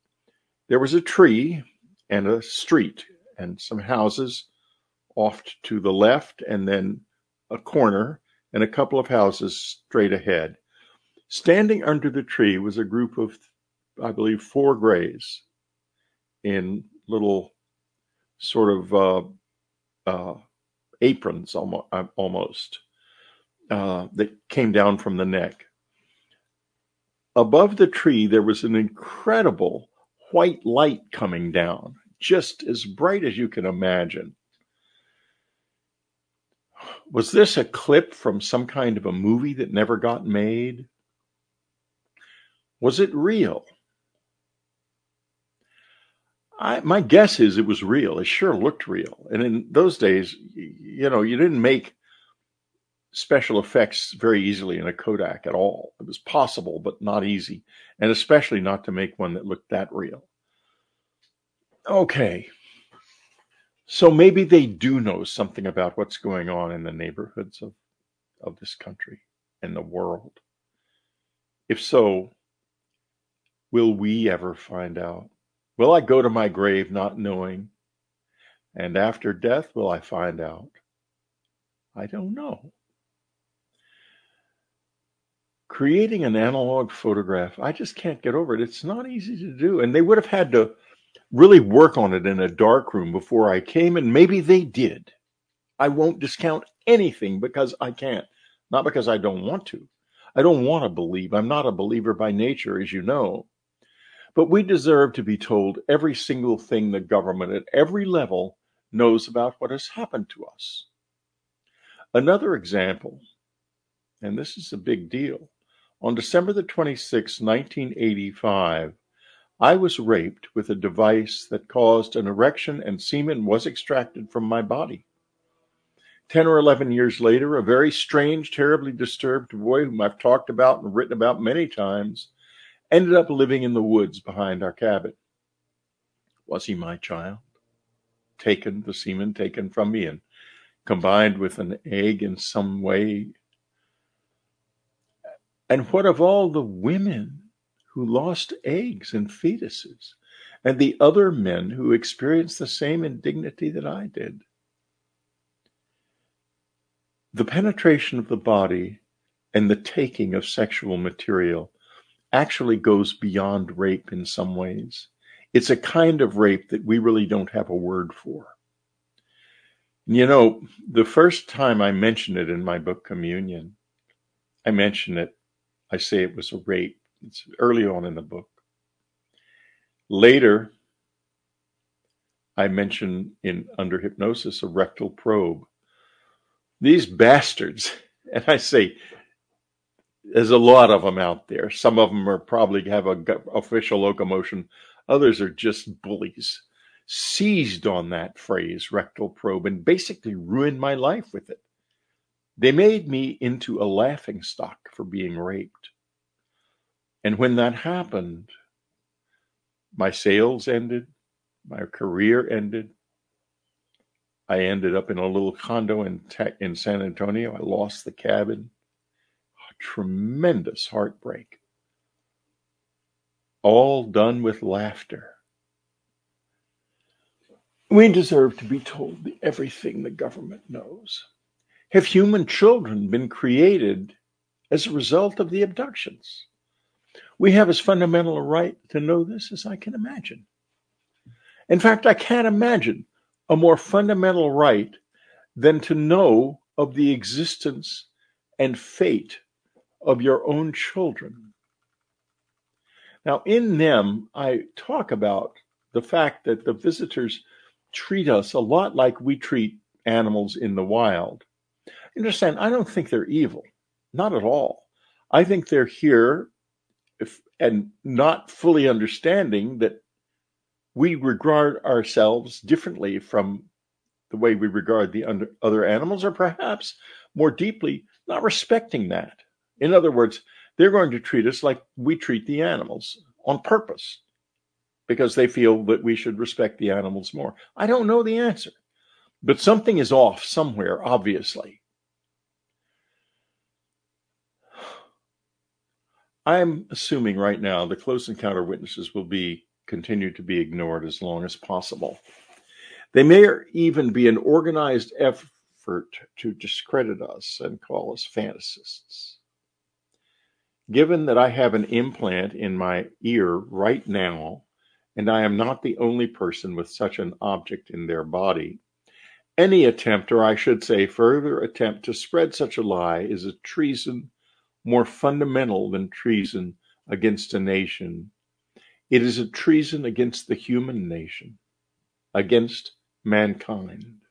There was a tree and a street and some houses off to the left, and then a corner and a couple of houses straight ahead. Standing under the tree was a group of, I believe, four grays in little sort of uh, uh, aprons almost uh, that came down from the neck. Above the tree, there was an incredible white light coming down, just as bright as you can imagine. Was this a clip from some kind of a movie that never got made? Was it real? I, my guess is it was real. It sure looked real. And in those days, you know, you didn't make special effects very easily in a Kodak at all. It was possible, but not easy, and especially not to make one that looked that real. Okay. So maybe they do know something about what's going on in the neighborhoods of, of this country and the world. If so, will we ever find out? Will I go to my grave not knowing? And after death, will I find out? I don't know creating an analog photograph, I just can't get over it. It's not easy to do. And they would have had to really work on it in a dark room before I came, and maybe they did. I won't discount anything because I can't, not because I don't want to. I don't want to believe. I'm not a believer by nature, as you know. But we deserve to be told every single thing the government at every level knows about what has happened to us. Another example, and this is a big deal On December the 26th, 1985, I was raped with a device that caused an erection and semen was extracted from my body. 10 or 11 years later, a very strange, terribly disturbed boy whom I've talked about and written about many times ended up living in the woods behind our cabin. Was he my child? Taken, the semen taken from me and combined with an egg in some way. And what of all the women who lost eggs and fetuses and the other men who experienced the same indignity that I did? The penetration of the body and the taking of sexual material actually goes beyond rape in some ways. It's a kind of rape that we really don't have a word for. You know, the first time I mention it in my book Communion, I mention it, I say it was a rape. It's early on in the book. Later, I mention in Under Hypnosis a rectal probe. These bastards, and I say, there's a lot of them out there. Some of them are probably have a official locomotion. Others are just bullies. Seized on that phrase, rectal probe, and basically ruined my life with it. They made me into a laughing stock for being raped. And when that happened, my sales ended, my career ended, I ended up in a little condo in in San Antonio. I lost the cabin. A tremendous heartbreak. All done with laughter. We deserve to be told everything the government knows. Have human children been created as a result of the abductions? We have as fundamental a right to know this as I can imagine. In fact, I can't imagine a more fundamental right than to know of the existence and fate of your own children. Now, in them, I talk about the fact that the visitors treat us a lot like we treat animals in the wild. Understand, I don't think they're evil, not at all. I think they're here if, and not fully understanding that we regard ourselves differently from the way we regard the under, other animals, or perhaps more deeply, not respecting that. In other words, they're going to treat us like we treat the animals on purpose because they feel that we should respect the animals more. I don't know the answer, but something is off somewhere, obviously. I'm assuming right now the close encounter witnesses will be continued to be ignored as long as possible. They may even be an organized effort to discredit us and call us fantasists. Given that I have an implant in my ear right now, and I am not the only person with such an object in their body, any attempt, or I should say, further attempt to spread such a lie is a treason more fundamental than treason against a nation it is a treason against the human nation, against mankind.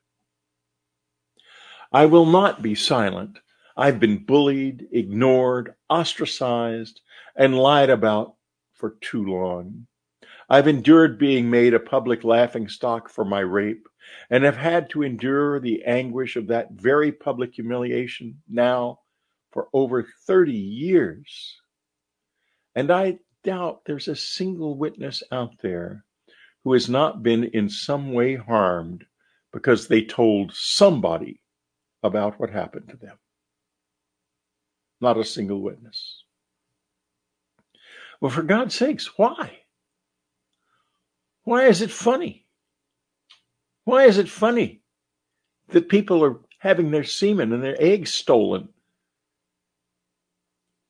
I will not be silent. I've been bullied, ignored, ostracized, and lied about for too long. I've endured being made a public laughingstock for my rape, and have had to endure the anguish of that very public humiliation now for over 30 years. And I doubt there's a single witness out there who has not been in some way harmed because they told somebody about what happened to them. Not a single witness. Well, for God's sakes, why? Why is it funny? Why is it funny that people are having their semen and their eggs stolen,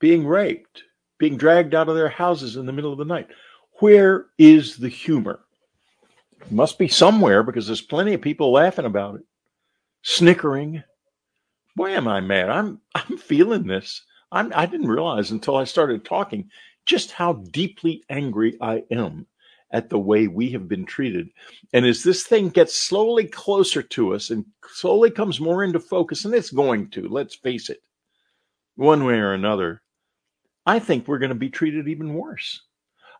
being raped? being dragged out of their houses in the middle of the night. Where is the humor? It must be somewhere because there's plenty of people laughing about it, snickering. Boy, am I mad! I'm I'm feeling this. I'm, I didn't realize until I started talking just how deeply angry I am at the way we have been treated. And as this thing gets slowly closer to us and slowly comes more into focus, and it's going to, let's face it, one way or another, I think we're going to be treated even worse.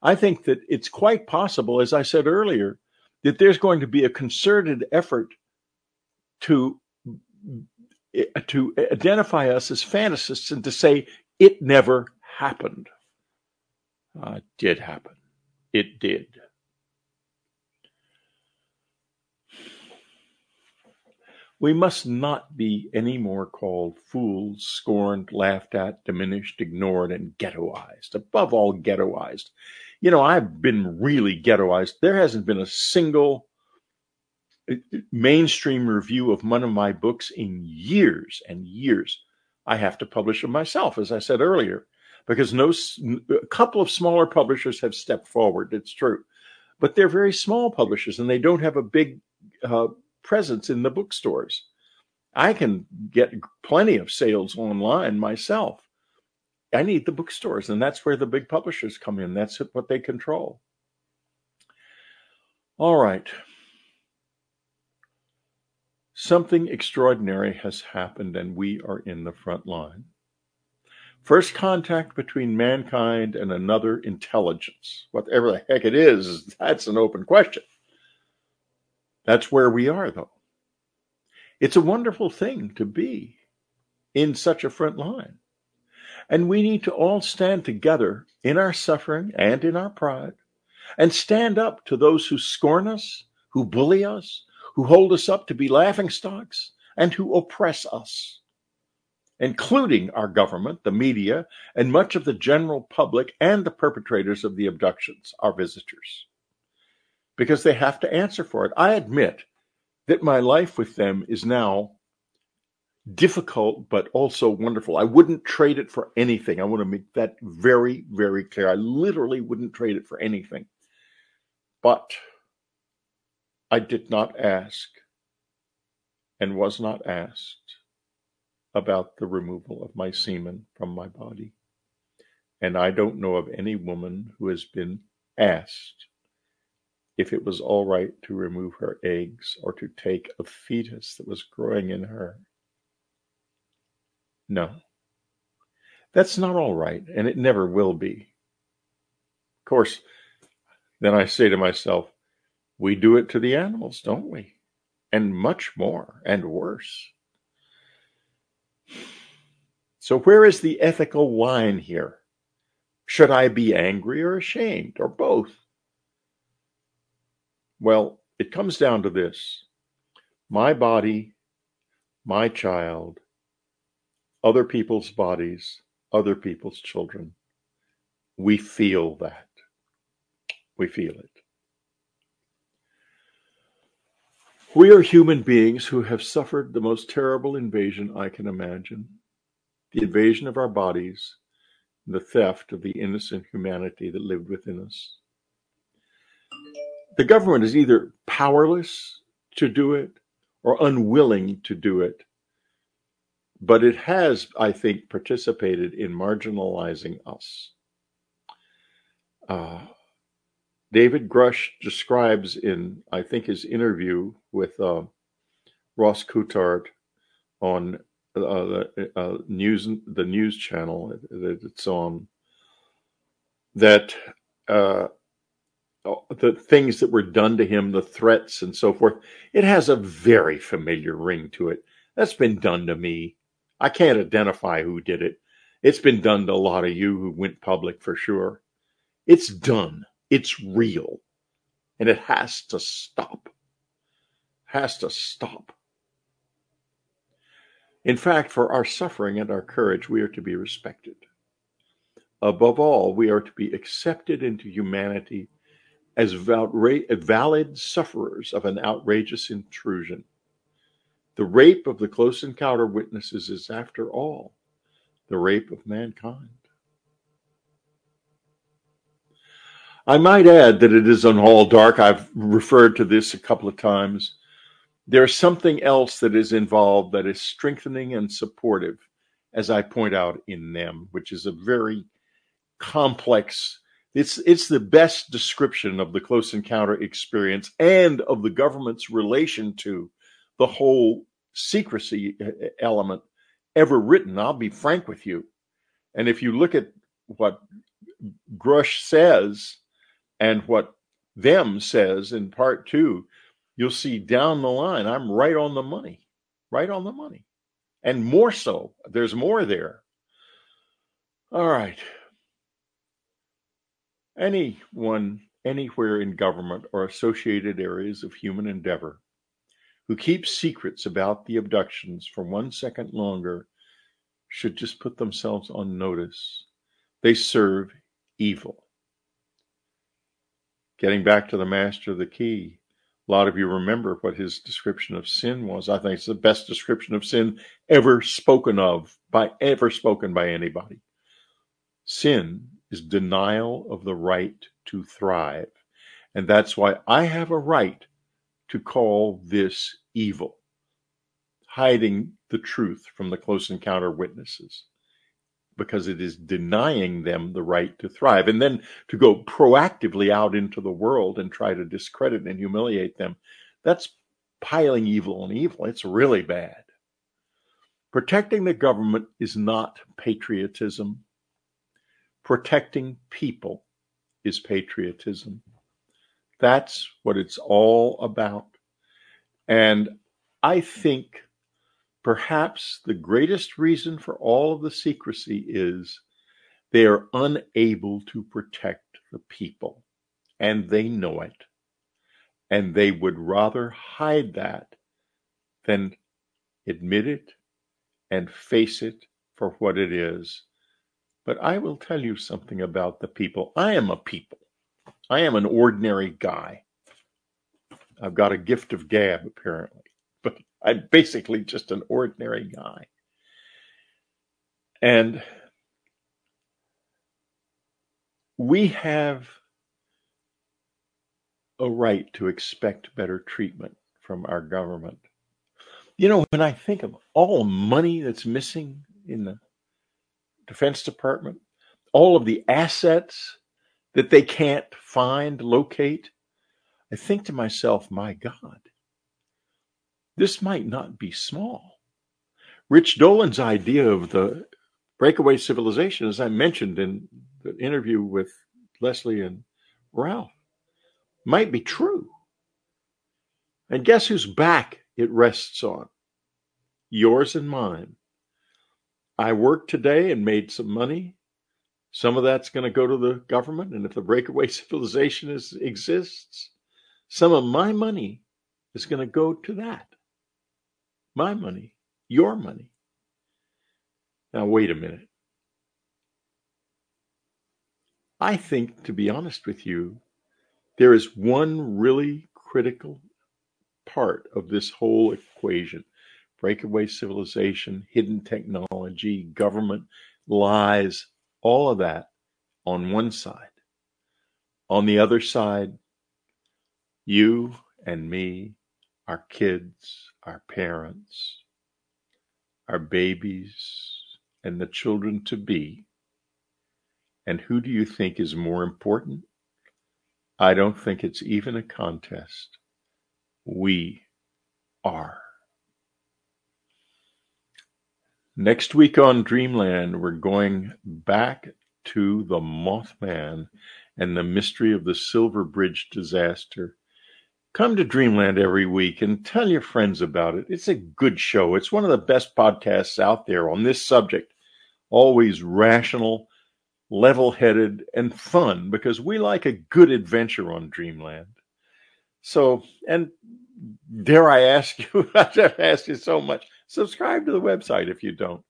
I think that it's quite possible, as I said earlier, that there's going to be a concerted effort to to identify us as fantasists and to say it never happened. Uh, it did happen. It did. We must not be any more called fools, scorned, laughed at, diminished, ignored, and ghettoized. Above all, ghettoized. You know, I've been really ghettoized. There hasn't been a single uh, mainstream review of one of my books in years and years. I have to publish them myself, as I said earlier, because no, a couple of smaller publishers have stepped forward. It's true, but they're very small publishers and they don't have a big uh, presence in the bookstores. I can get plenty of sales online myself. I need the bookstores, and that's where the big publishers come in. That's what they control. All right. Something extraordinary has happened, and we are in the front line. First contact between mankind and another intelligence, whatever the heck it is, that's an open question. That's where we are, though. It's a wonderful thing to be in such a front line. And we need to all stand together in our suffering and in our pride and stand up to those who scorn us, who bully us, who hold us up to be laughing stocks, and who oppress us, including our government, the media, and much of the general public and the perpetrators of the abductions, our visitors because they have to answer for it. I admit that my life with them is now difficult, but also wonderful. I wouldn't trade it for anything. I want to make that very, very clear. I literally wouldn't trade it for anything. But I did not ask and was not asked about the removal of my semen from my body. And I don't know of any woman who has been asked if it was all right to remove her eggs or to take a fetus that was growing in her. No. That's not all right, and it never will be. Of course, then I say to myself, we do it to the animals, don't we? And much more and worse. So, where is the ethical line here? Should I be angry or ashamed, or both? Well, it comes down to this my body, my child, other people's bodies, other people's children. We feel that. We feel it. We are human beings who have suffered the most terrible invasion I can imagine the invasion of our bodies, the theft of the innocent humanity that lived within us the government is either powerless to do it or unwilling to do it. But it has, I think, participated in marginalizing us. Uh, David Grush describes in, I think, his interview with uh, Ross Coulthart on uh, the uh, news, the news channel that it's on, that uh, the things that were done to him, the threats and so forth, it has a very familiar ring to it. That's been done to me. I can't identify who did it. It's been done to a lot of you who went public for sure. It's done. It's real. And it has to stop. Has to stop. In fact, for our suffering and our courage, we are to be respected. Above all, we are to be accepted into humanity as valid sufferers of an outrageous intrusion. The rape of the close encounter witnesses is, after all, the rape of mankind. I might add that it is on all dark. I've referred to this a couple of times. There's something else that is involved that is strengthening and supportive, as I point out in them, which is a very complex it's it's the best description of the close encounter experience and of the government's relation to the whole secrecy uh, uh, element ever written. I'll be frank with you. And if you look at what Grush says and what them says in part two, you'll see down the line, I'm right on the money, right on the money. And more so, there's more there. All right. Anyone, anywhere in government or associated areas of human endeavor who keeps secrets about the abductions for one second longer should just put themselves on notice. They serve evil. Getting back to the master of the key, a lot of you remember what his description of sin was. I think it's the best description of sin ever spoken of by ever spoken by anybody. Sin is denial of the right to thrive. And that's why I have a right to call this evil, hiding the truth from the close encounter witnesses because it is denying them the right to thrive. And then to go proactively out into the world and try to discredit and humiliate them, that's piling evil on evil. It's really bad. Protecting the government is not patriotism. Protecting people is patriotism. That's what it's all about. And I think Perhaps the greatest reason for all of the secrecy is they are unable to protect the people, and they know it. And they would rather hide that than admit it and face it for what it is. But I will tell you something about the people. I am a people. I am an ordinary guy. I've got a gift of gab, apparently. But I'm basically just an ordinary guy. And we have a right to expect better treatment from our government. You know, when I think of all the money that's missing in the Defense Department, all of the assets that they can't find, locate, I think to myself, my God, this might not be small. Rich Dolan's idea of the breakaway civilization, as I mentioned in the interview with Leslie and Ralph, might be true. And guess whose back it rests on? Yours and mine. I worked today and made some money. Some of that's going to go to the government. And if the breakaway civilization is, exists, some of my money is going to go to that my money, your money. Now, wait a minute. I think, to be honest with you, there is one really critical part of this whole equation breakaway civilization, hidden technology, government, lies, all of that on one side. On the other side, you and me, our kids, our parents, our babies, and the children to be. And who do you think is more important? I don't think it's even a contest. We are. Next week on Dreamland, we're going back to the Mothman and the mystery of the Silver Bridge disaster Come to Dreamland every week and tell your friends about it. It's a good show. It's one of the best podcasts out there on this subject. Always rational, level headed, and fun because we like a good adventure on Dreamland. So, and dare I ask you, I've asked you so much, subscribe to the website if you don't.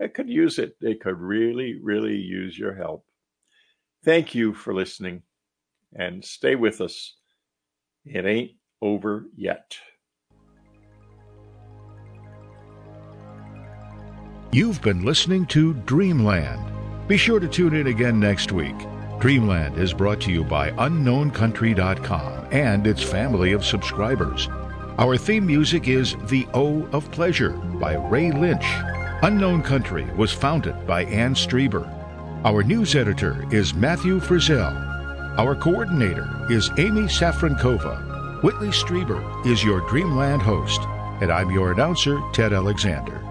I could use it. They could really, really use your help. Thank you for listening and stay with us. It ain't over yet. You've been listening to Dreamland. Be sure to tune in again next week. Dreamland is brought to you by UnknownCountry.com and its family of subscribers. Our theme music is The O of Pleasure by Ray Lynch. Unknown Country was founded by Anne Strieber. Our news editor is Matthew Frizzell. Our coordinator is Amy Safrankova. Whitley Strieber is your Dreamland host, and I'm your announcer, Ted Alexander.